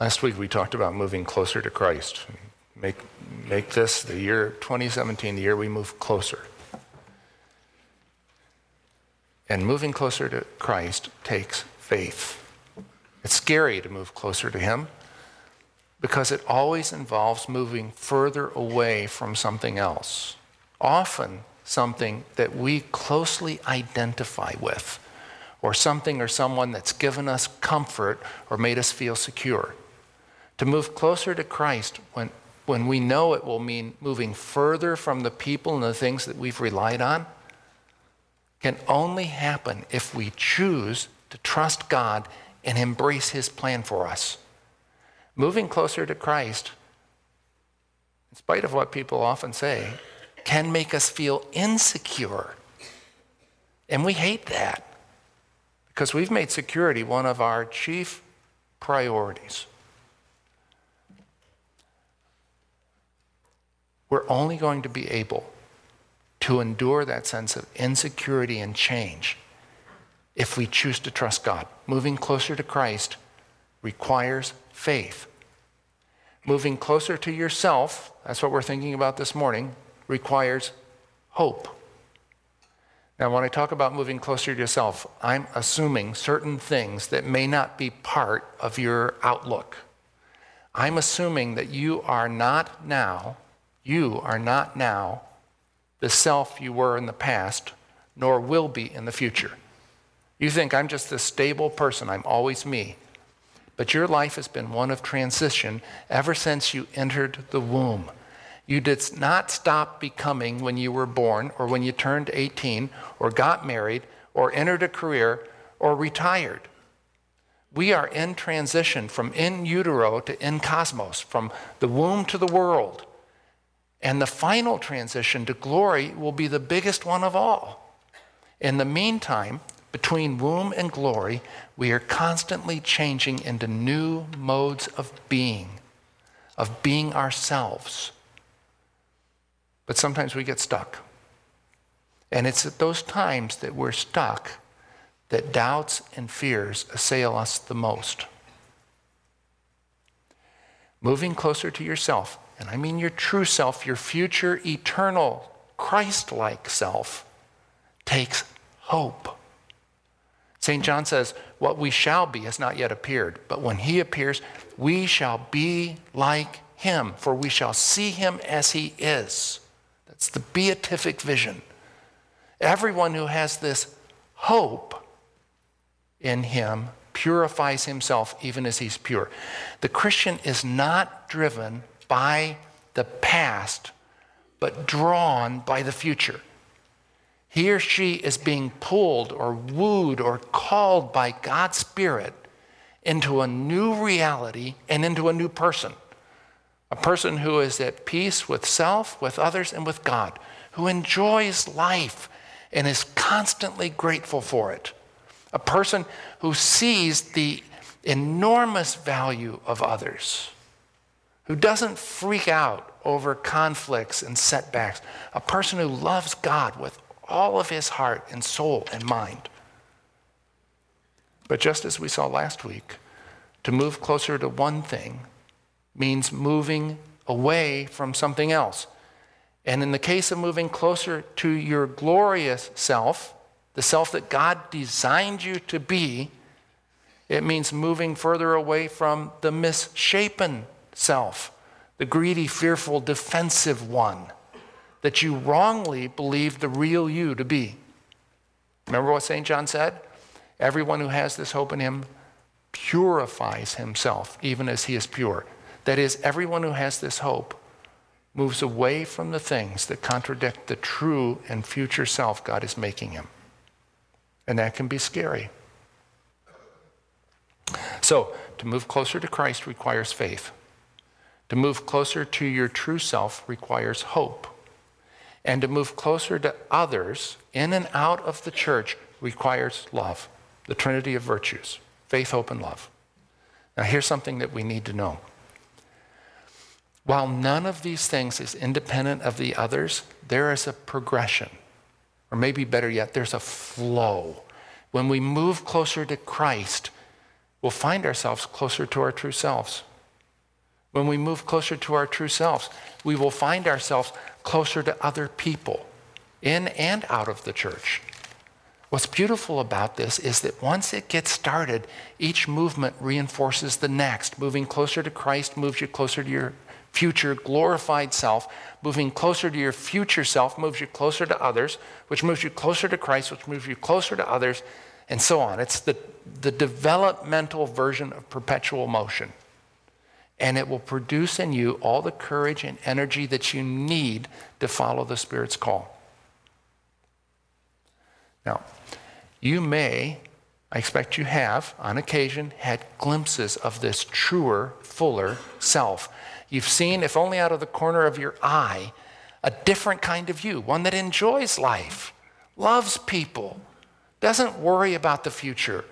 Last week we talked about moving closer to Christ. Make, make this the year 2017, the year we move closer. And moving closer to Christ takes faith. It's scary to move closer to Him because it always involves moving further away from something else, often something that we closely identify with, or something or someone that's given us comfort or made us feel secure. To move closer to Christ when, when we know it will mean moving further from the people and the things that we've relied on can only happen if we choose to trust God and embrace His plan for us. Moving closer to Christ, in spite of what people often say, can make us feel insecure. And we hate that because we've made security one of our chief priorities. We're only going to be able to endure that sense of insecurity and change if we choose to trust God. Moving closer to Christ requires faith. Moving closer to yourself, that's what we're thinking about this morning, requires hope. Now, when I talk about moving closer to yourself, I'm assuming certain things that may not be part of your outlook. I'm assuming that you are not now, you are not now the self you were in the past, nor will be in the future. You think I'm just this stable person, I'm always me. But your life has been one of transition ever since you entered the womb. You did not stop becoming when you were born, or when you turned 18, or got married, or entered a career, or retired. We are in transition from in utero to in cosmos, from the womb to the world. And the final transition to glory will be the biggest one of all. In the meantime, between womb and glory, we are constantly changing into new modes of being, of being ourselves. But sometimes we get stuck. And it's at those times that we're stuck that doubts and fears assail us the most. Moving closer to yourself and I mean your true self, your future, eternal, Christ like self, takes hope. St. John says, What we shall be has not yet appeared, but when he appears, we shall be like him, for we shall see him as he is. That's the beatific vision. Everyone who has this hope in him purifies himself even as he's pure. The Christian is not driven by the past, but drawn by the future. He or she is being pulled or wooed or called by God's Spirit into a new reality and into a new person. A person who is at peace with self, with others, and with God, who enjoys life and is constantly grateful for it. A person who sees the enormous value of others who doesn't freak out over conflicts and setbacks, a person who loves God with all of his heart and soul and mind. But just as we saw last week, to move closer to one thing means moving away from something else. And in the case of moving closer to your glorious self, the self that God designed you to be, it means moving further away from the misshapen self, the greedy, fearful, defensive one that you wrongly believe the real you to be. Remember what St. John said? Everyone who has this hope in him purifies himself, even as he is pure. That is, everyone who has this hope moves away from the things that contradict the true and future self God is making him. And that can be scary. So, to move closer to Christ requires faith. To move closer to your true self requires hope. And to move closer to others in and out of the church requires love, the trinity of virtues faith, hope, and love. Now, here's something that we need to know. While none of these things is independent of the others, there is a progression. Or maybe better yet, there's a flow. When we move closer to Christ, we'll find ourselves closer to our true selves. When we move closer to our true selves, we will find ourselves closer to other people in and out of the church. What's beautiful about this is that once it gets started, each movement reinforces the next. Moving closer to Christ moves you closer to your future glorified self. Moving closer to your future self moves you closer to others, which moves you closer to Christ, which moves you closer to others, and so on. It's the, the developmental version of perpetual motion. And it will produce in you all the courage and energy that you need to follow the Spirit's call. Now, you may, I expect you have, on occasion, had glimpses of this truer, fuller self. You've seen, if only out of the corner of your eye, a different kind of you, one that enjoys life, loves people, doesn't worry about the future,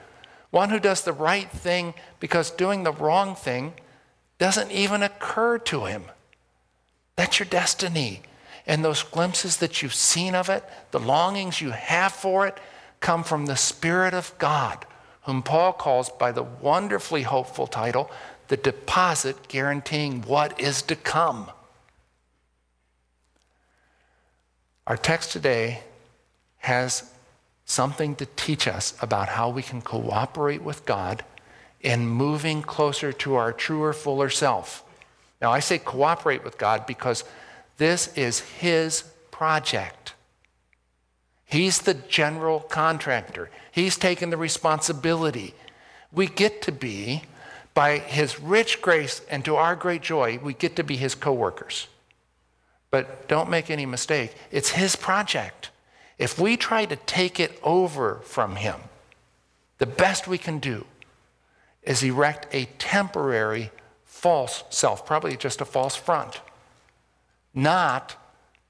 one who does the right thing because doing the wrong thing doesn't even occur to him. That's your destiny. And those glimpses that you've seen of it, the longings you have for it, come from the Spirit of God, whom Paul calls by the wonderfully hopeful title, the deposit guaranteeing what is to come. Our text today has something to teach us about how we can cooperate with God in moving closer to our truer, fuller self. Now, I say cooperate with God because this is His project. He's the general contractor, He's taken the responsibility. We get to be, by His rich grace and to our great joy, we get to be His co workers. But don't make any mistake, it's His project. If we try to take it over from him, the best we can do is erect a temporary false self, probably just a false front, not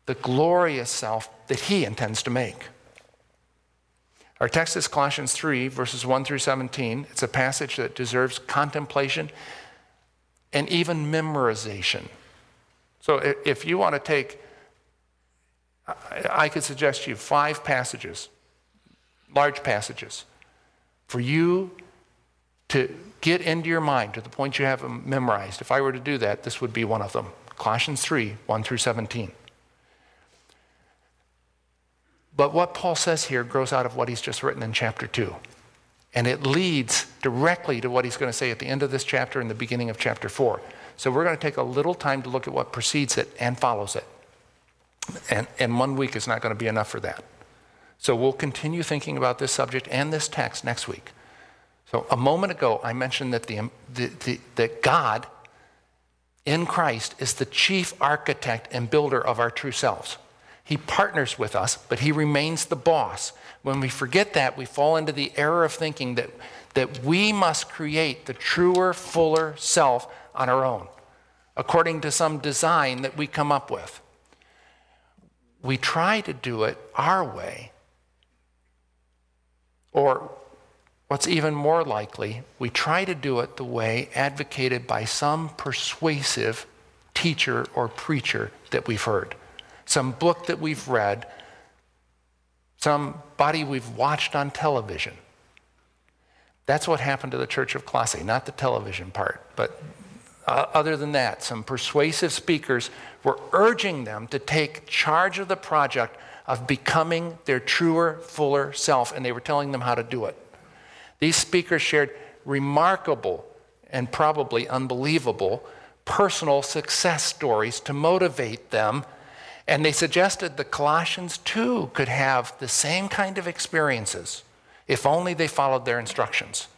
the glorious self that he intends to make. Our text is Colossians 3, verses 1 through 17. It's a passage that deserves contemplation and even memorization. So if you want to take I could suggest you five passages, large passages, for you to get into your mind to the point you have them memorized. If I were to do that, this would be one of them Colossians 3 1 through 17. But what Paul says here grows out of what he's just written in chapter 2. And it leads directly to what he's going to say at the end of this chapter and the beginning of chapter 4. So we're going to take a little time to look at what precedes it and follows it. And, and one week is not going to be enough for that. So we'll continue thinking about this subject and this text next week. So a moment ago, I mentioned that, the, um, the, the, that God in Christ is the chief architect and builder of our true selves. He partners with us, but he remains the boss. When we forget that, we fall into the error of thinking that, that we must create the truer, fuller self on our own, according to some design that we come up with we try to do it our way. Or what's even more likely, we try to do it the way advocated by some persuasive teacher or preacher that we've heard, some book that we've read, somebody we've watched on television. That's what happened to the Church of Colossae, not the television part, but uh, other than that, some persuasive speakers were urging them to take charge of the project of becoming their truer, fuller self, and they were telling them how to do it. These speakers shared remarkable and probably unbelievable personal success stories to motivate them. And they suggested the Colossians too could have the same kind of experiences if only they followed their instructions.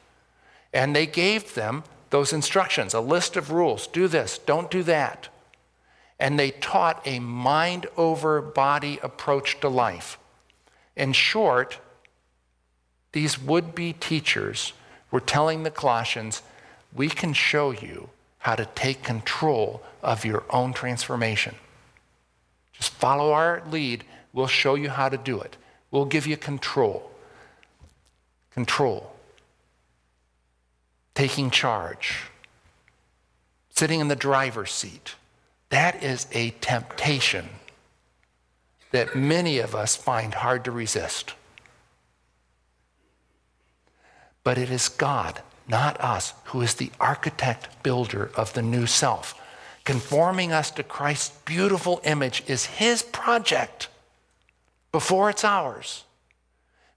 And they gave them those instructions, a list of rules do this, don't do that. And they taught a mind over body approach to life. In short, these would be teachers were telling the Colossians, we can show you how to take control of your own transformation. Just follow our lead. We'll show you how to do it. We'll give you control. Control taking charge, sitting in the driver's seat. That is a temptation that many of us find hard to resist. But it is God, not us, who is the architect builder of the new self. conforming us to Christ's beautiful image is His project before it's ours.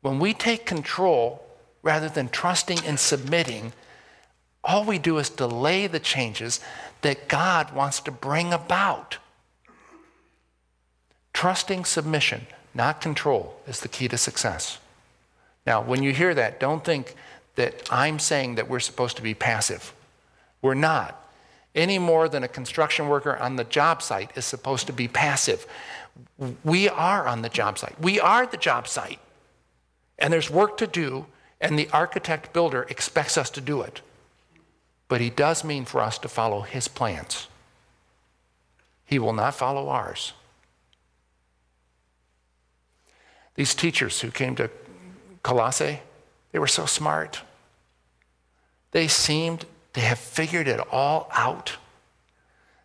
When we take control rather than trusting and submitting, all we do is delay the changes that God wants to bring about. Trusting submission, not control, is the key to success. Now, when you hear that, don't think that I'm saying that we're supposed to be passive. We're not. Any more than a construction worker on the job site is supposed to be passive. We are on the job site. We are the job site. And there's work to do, and the architect builder expects us to do it. But he does mean for us to follow his plans. He will not follow ours. These teachers who came to Colossae, they were so smart. They seemed to have figured it all out.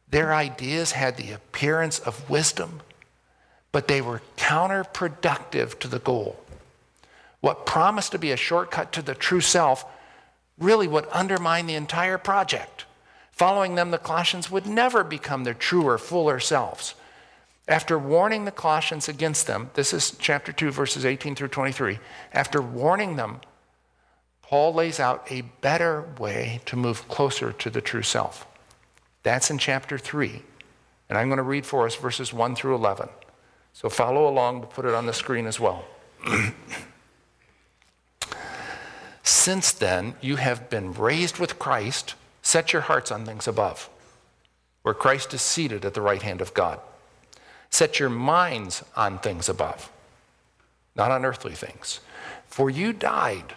Their ideas had the appearance of wisdom, but they were counterproductive to the goal. What promised to be a shortcut to the true self really would undermine the entire project. Following them, the Colossians would never become their truer, fuller selves. After warning the Colossians against them, this is chapter 2, verses 18 through 23. After warning them, Paul lays out a better way to move closer to the true self. That's in chapter 3. And I'm going to read for us verses 1 through 11. So follow along, we'll put it on the screen as well. Since then, you have been raised with Christ. Set your hearts on things above, where Christ is seated at the right hand of God. Set your minds on things above, not on earthly things. For you died.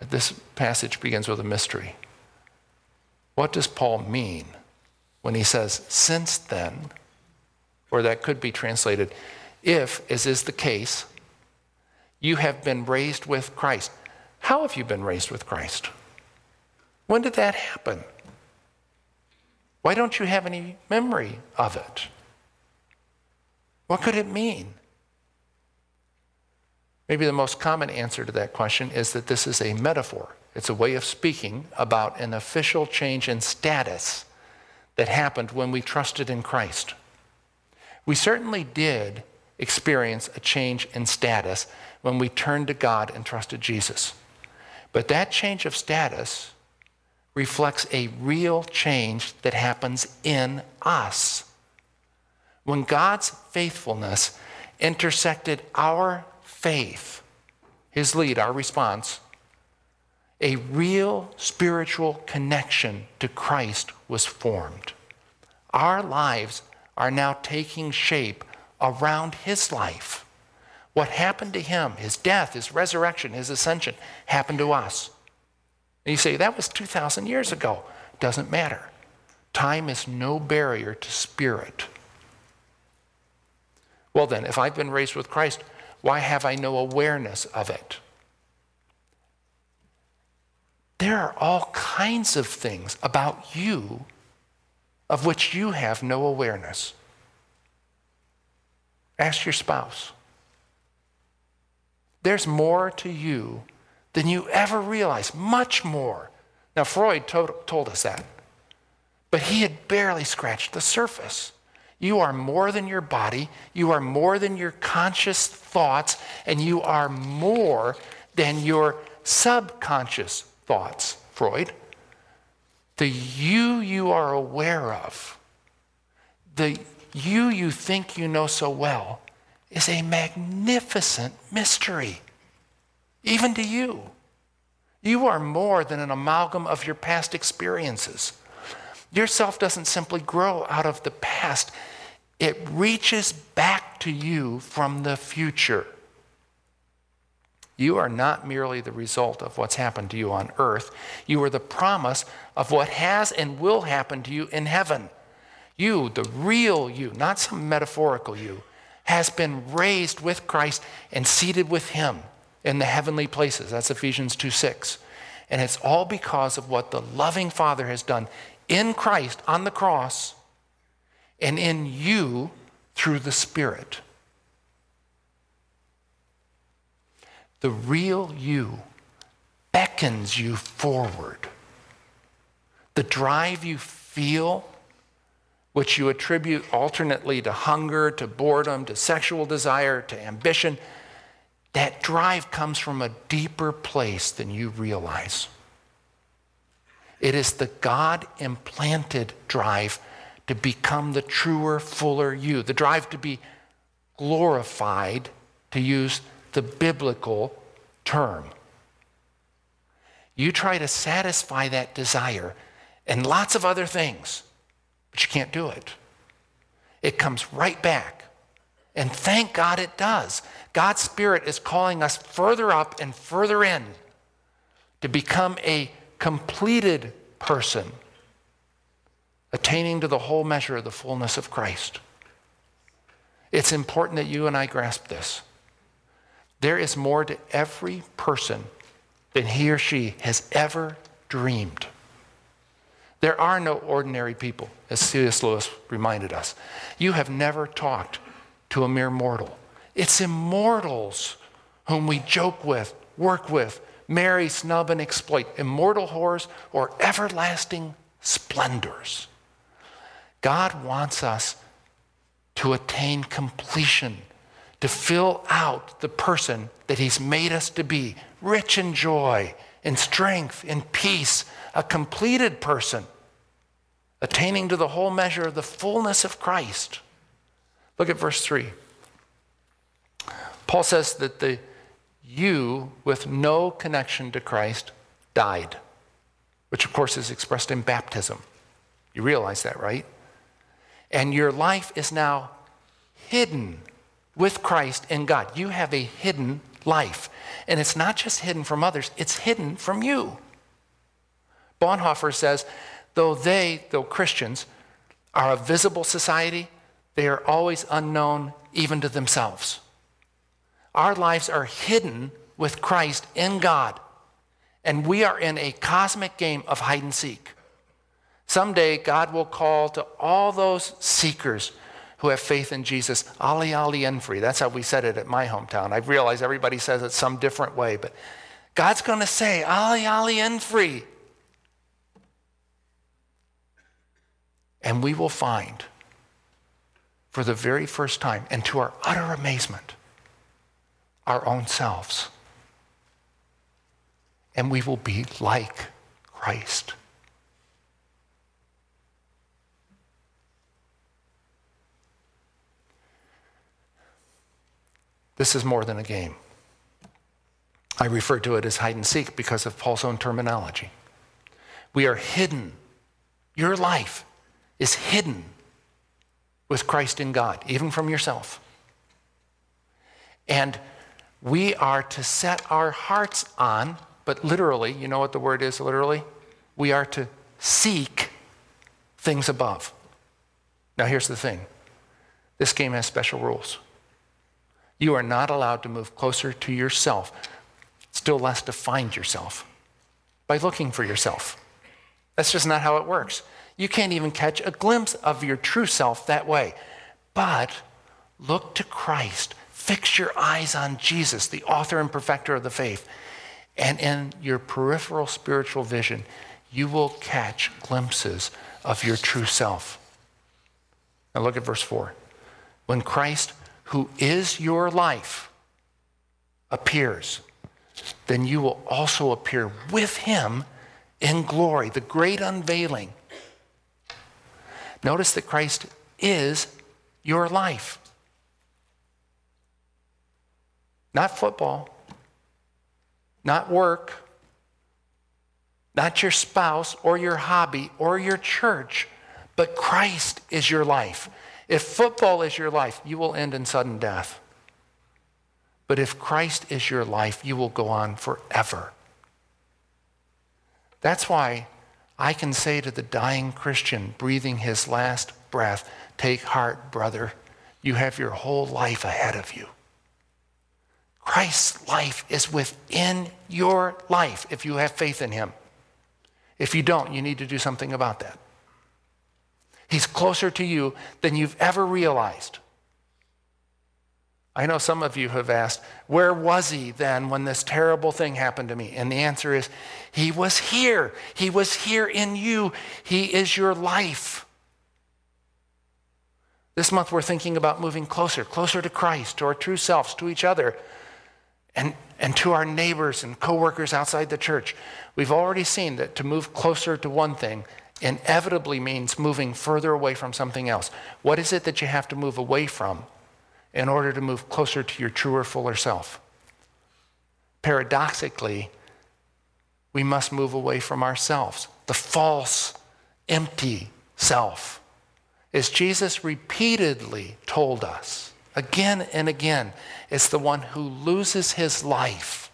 This passage begins with a mystery. What does Paul mean when he says, since then, or that could be translated, if, as is the case, you have been raised with Christ? How have you been raised with Christ? When did that happen? Why don't you have any memory of it? What could it mean? Maybe the most common answer to that question is that this is a metaphor. It's a way of speaking about an official change in status that happened when we trusted in Christ. We certainly did experience a change in status when we turned to God and trusted Jesus. But that change of status reflects a real change that happens in us. When God's faithfulness intersected our faith, his lead, our response, a real spiritual connection to Christ was formed. Our lives are now taking shape around his life. What happened to him, his death, his resurrection, his ascension, happened to us. And you say, that was 2,000 years ago. Doesn't matter. Time is no barrier to spirit. Well, then, if I've been raised with Christ, why have I no awareness of it? There are all kinds of things about you of which you have no awareness. Ask your spouse. There's more to you than you ever realized, much more. Now, Freud told, told us that, but he had barely scratched the surface. You are more than your body, you are more than your conscious thoughts, and you are more than your subconscious thoughts, Freud. The you you are aware of, the you you think you know so well is a magnificent mystery, even to you. You are more than an amalgam of your past experiences. Yourself doesn't simply grow out of the past, it reaches back to you from the future. You are not merely the result of what's happened to you on earth. You are the promise of what has and will happen to you in heaven. You, the real you, not some metaphorical you, has been raised with Christ and seated with him in the heavenly places. That's Ephesians 2 6. And it's all because of what the loving Father has done in Christ on the cross and in you through the Spirit. The real you beckons you forward. The drive you feel, which you attribute alternately to hunger, to boredom, to sexual desire, to ambition, that drive comes from a deeper place than you realize. It is the God implanted drive to become the truer, fuller you, the drive to be glorified, to use the biblical term. You try to satisfy that desire and lots of other things, but you can't do it. It comes right back. And thank God it does. God's Spirit is calling us further up and further in to become a completed person, attaining to the whole measure of the fullness of Christ. It's important that you and I grasp this. There is more to every person than he or she has ever dreamed. There are no ordinary people, as C.S. Lewis reminded us. You have never talked to a mere mortal. It's immortals whom we joke with, work with, marry, snub, and exploit, immortal horrors or everlasting splendors. God wants us to attain completion to fill out the person that He's made us to be, rich in joy, in strength, in peace, a completed person, attaining to the whole measure of the fullness of Christ. Look at verse 3. Paul says that the you with no connection to Christ died, which of course is expressed in baptism. You realize that, right? And your life is now hidden with Christ in God. You have a hidden life. And it's not just hidden from others, it's hidden from you. Bonhoeffer says, though they, though Christians, are a visible society, they are always unknown even to themselves. Our lives are hidden with Christ in God, and we are in a cosmic game of hide and seek. Someday, God will call to all those seekers who have faith in Jesus, Ali Ali Enfrey. That's how we said it at my hometown. I realize everybody says it some different way, but God's going to say, Ali Ali Enfrey. And we will find, for the very first time, and to our utter amazement, our own selves. And we will be like Christ. This is more than a game. I refer to it as hide and seek because of Paul's own terminology. We are hidden. Your life is hidden with Christ in God, even from yourself. And we are to set our hearts on, but literally, you know what the word is literally? We are to seek things above. Now, here's the thing this game has special rules. You are not allowed to move closer to yourself, still less to find yourself, by looking for yourself. That's just not how it works. You can't even catch a glimpse of your true self that way. But look to Christ. Fix your eyes on Jesus, the author and perfecter of the faith. And in your peripheral spiritual vision, you will catch glimpses of your true self. Now look at verse 4. When Christ who is your life, appears, then you will also appear with him in glory, the great unveiling. Notice that Christ is your life. Not football, not work, not your spouse or your hobby or your church, but Christ is your life. If football is your life, you will end in sudden death. But if Christ is your life, you will go on forever. That's why I can say to the dying Christian breathing his last breath, Take heart, brother. You have your whole life ahead of you. Christ's life is within your life if you have faith in him. If you don't, you need to do something about that. He's closer to you than you've ever realized. I know some of you have asked, where was he then when this terrible thing happened to me? And the answer is, he was here. He was here in you. He is your life. This month we're thinking about moving closer, closer to Christ, to our true selves, to each other, and, and to our neighbors and coworkers outside the church. We've already seen that to move closer to one thing inevitably means moving further away from something else. What is it that you have to move away from in order to move closer to your truer, fuller self. Paradoxically, we must move away from ourselves, the false, empty self. As Jesus repeatedly told us again and again, it's the one who loses his life,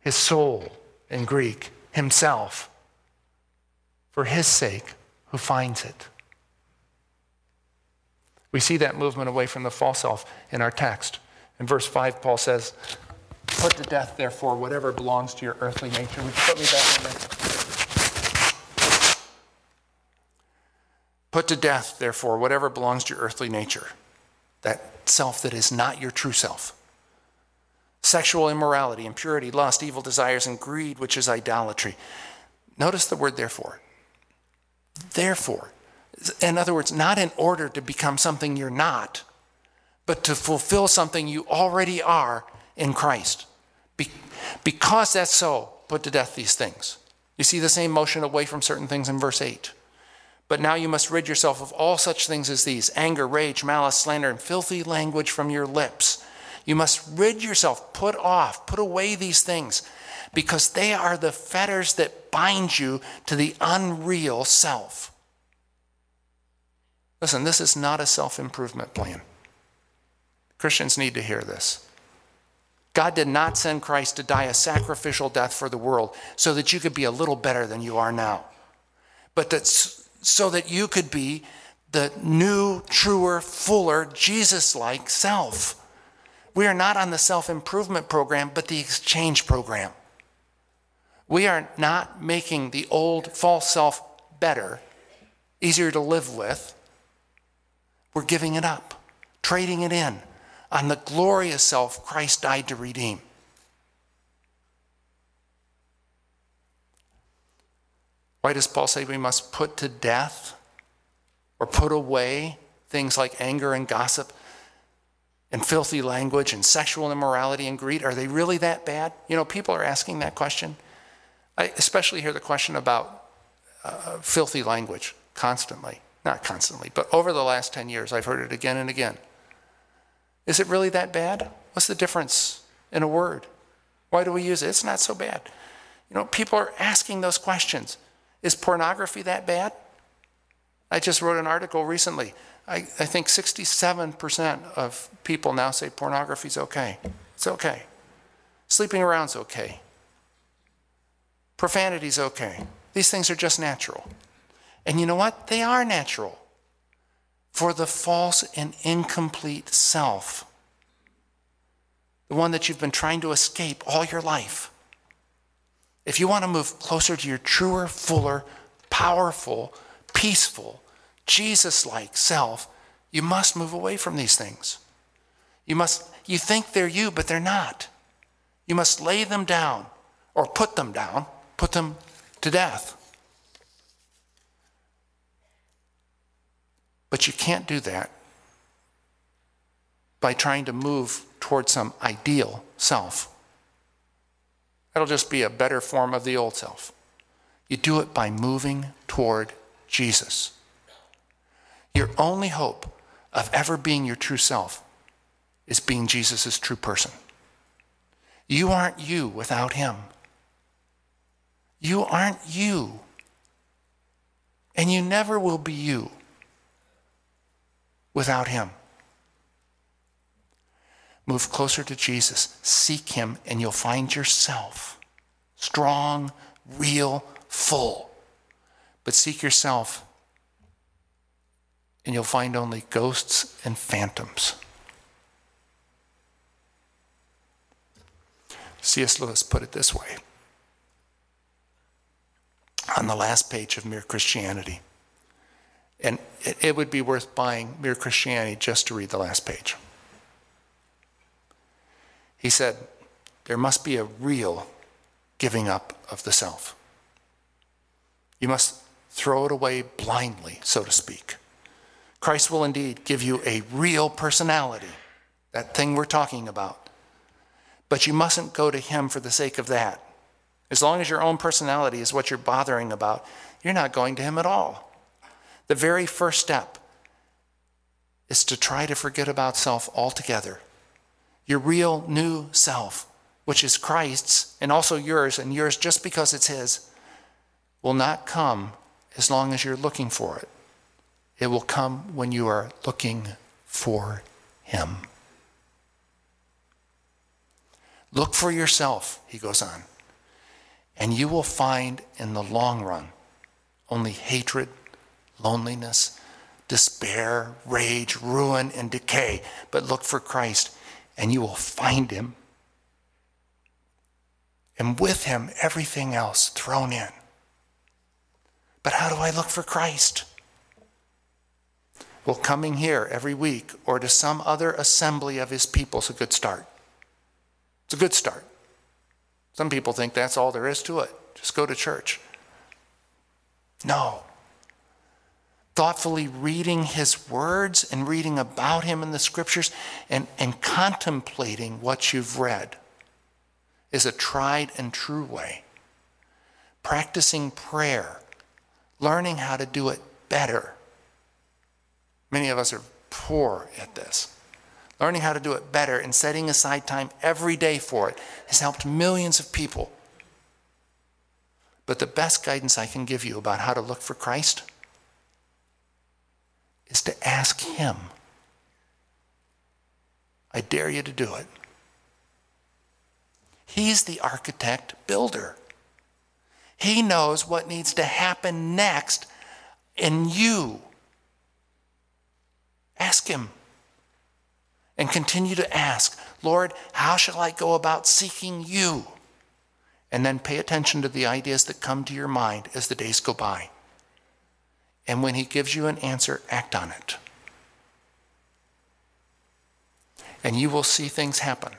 his soul in Greek, himself, for his sake, who finds it. We see that movement away from the false self in our text. In verse 5, Paul says, Put to death, therefore, whatever belongs to your earthly nature. Would put me back in there? Put to death, therefore, whatever belongs to your earthly nature, that self that is not your true self. Sexual immorality, impurity, lust, evil desires, and greed, which is idolatry. Notice the word therefore. Therefore, in other words, not in order to become something you're not, but to fulfill something you already are in Christ. Be- because that's so, put to death these things. You see the same motion away from certain things in verse 8. But now you must rid yourself of all such things as these anger, rage, malice, slander, and filthy language from your lips. You must rid yourself, put off, put away these things, because they are the fetters that bind you to the unreal self. Listen, this is not a self improvement plan. Christians need to hear this. God did not send Christ to die a sacrificial death for the world so that you could be a little better than you are now, but that so that you could be the new, truer, fuller, Jesus like self. We are not on the self improvement program, but the exchange program. We are not making the old false self better, easier to live with. We're giving it up, trading it in on the glorious self Christ died to redeem. Why does Paul say we must put to death or put away things like anger and gossip and filthy language and sexual immorality and greed? Are they really that bad? You know, people are asking that question. I especially hear the question about uh, filthy language constantly not constantly, but over the last 10 years, I've heard it again and again. Is it really that bad? What's the difference in a word? Why do we use it? It's not so bad. You know, people are asking those questions. Is pornography that bad? I just wrote an article recently. I, I think 67% of people now say pornography is okay. It's okay. Sleeping around's okay. Profanity's okay. These things are just natural. And you know what? They are natural for the false and incomplete self, the one that you've been trying to escape all your life. If you want to move closer to your truer, fuller, powerful, peaceful, Jesus like self, you must move away from these things. You must you think they're you, but they're not. You must lay them down or put them down, put them to death. But you can't do that by trying to move towards some ideal self. That'll just be a better form of the old self. You do it by moving toward Jesus. Your only hope of ever being your true self is being Jesus' true person. You aren't you without him. You aren't you. And you never will be you without him. Move closer to Jesus. Seek him, and you'll find yourself strong, real, full. But seek yourself, and you'll find only ghosts and phantoms. C.S. Lewis put it this way on the last page of Mere Christianity. And it, would be worth buying Mere Christianity just to read the last page. He said, There must be a real giving up of the self. You must throw it away blindly, so to speak. Christ will indeed give you a real personality, that thing we're talking about. But you mustn't go to Him for the sake of that. As long as your own personality is what you're bothering about, you're not going to Him at all. The very first step is to try to forget about self altogether. Your real new self, which is Christ's and also yours, and yours just because it's His, will not come as long as you're looking for it. It will come when you are looking for Him. Look for yourself, he goes on, and you will find in the long run only hatred, loneliness, despair, rage, ruin, and decay. But look for Christ, and you will find him. And with him, everything else thrown in. But how do I look for Christ? Well, coming here every week or to some other assembly of his people is a good start. It's a good start. Some people think that's all there is to it. Just go to church. No. Thoughtfully reading his words and reading about him in the scriptures and, and contemplating what you've read is a tried and true way. Practicing prayer, learning how to do it better. Many of us are poor at this. Learning how to do it better and setting aside time every day for it has helped millions of people. But the best guidance I can give you about how to look for Christ is to ask Him. I dare you to do it. He's the architect builder. He knows what needs to happen next in you. Ask Him and continue to ask, Lord, how shall I go about seeking you? And then pay attention to the ideas that come to your mind as the days go by. And when He gives you an answer, act on it. And you will see things happen.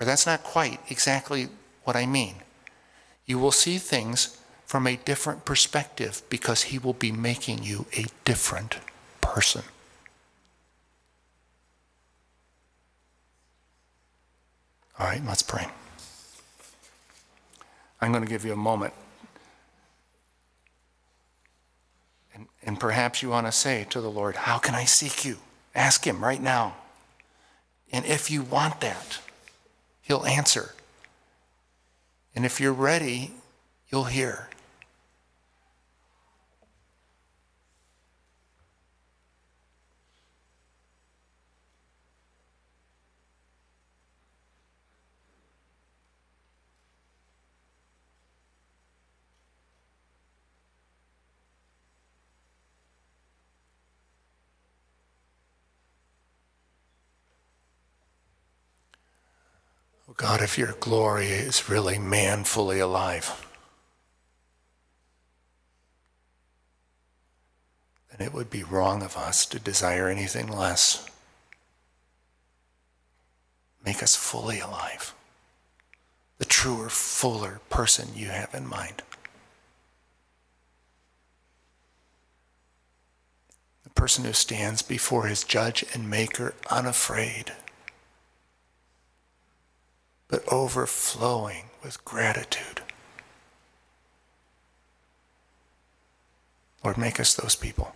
Or that's not quite exactly what I mean. You will see things from a different perspective because He will be making you a different person. All right, let's pray. I'm going to give you a moment. And, perhaps you want to say to the Lord, How can I seek you? Ask Him right now. And if you want that, He'll answer. And if you're ready, you'll hear. God, if your glory is really man fully alive, then it would be wrong of us to desire anything less. Make us fully alive, the truer, fuller person you have in mind. The person who stands before his judge and maker unafraid but overflowing with gratitude. Lord, make us those people.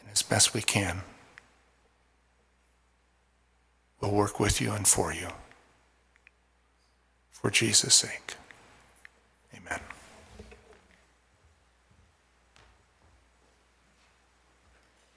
And as best we can. We'll work with you and for you. For Jesus' sake.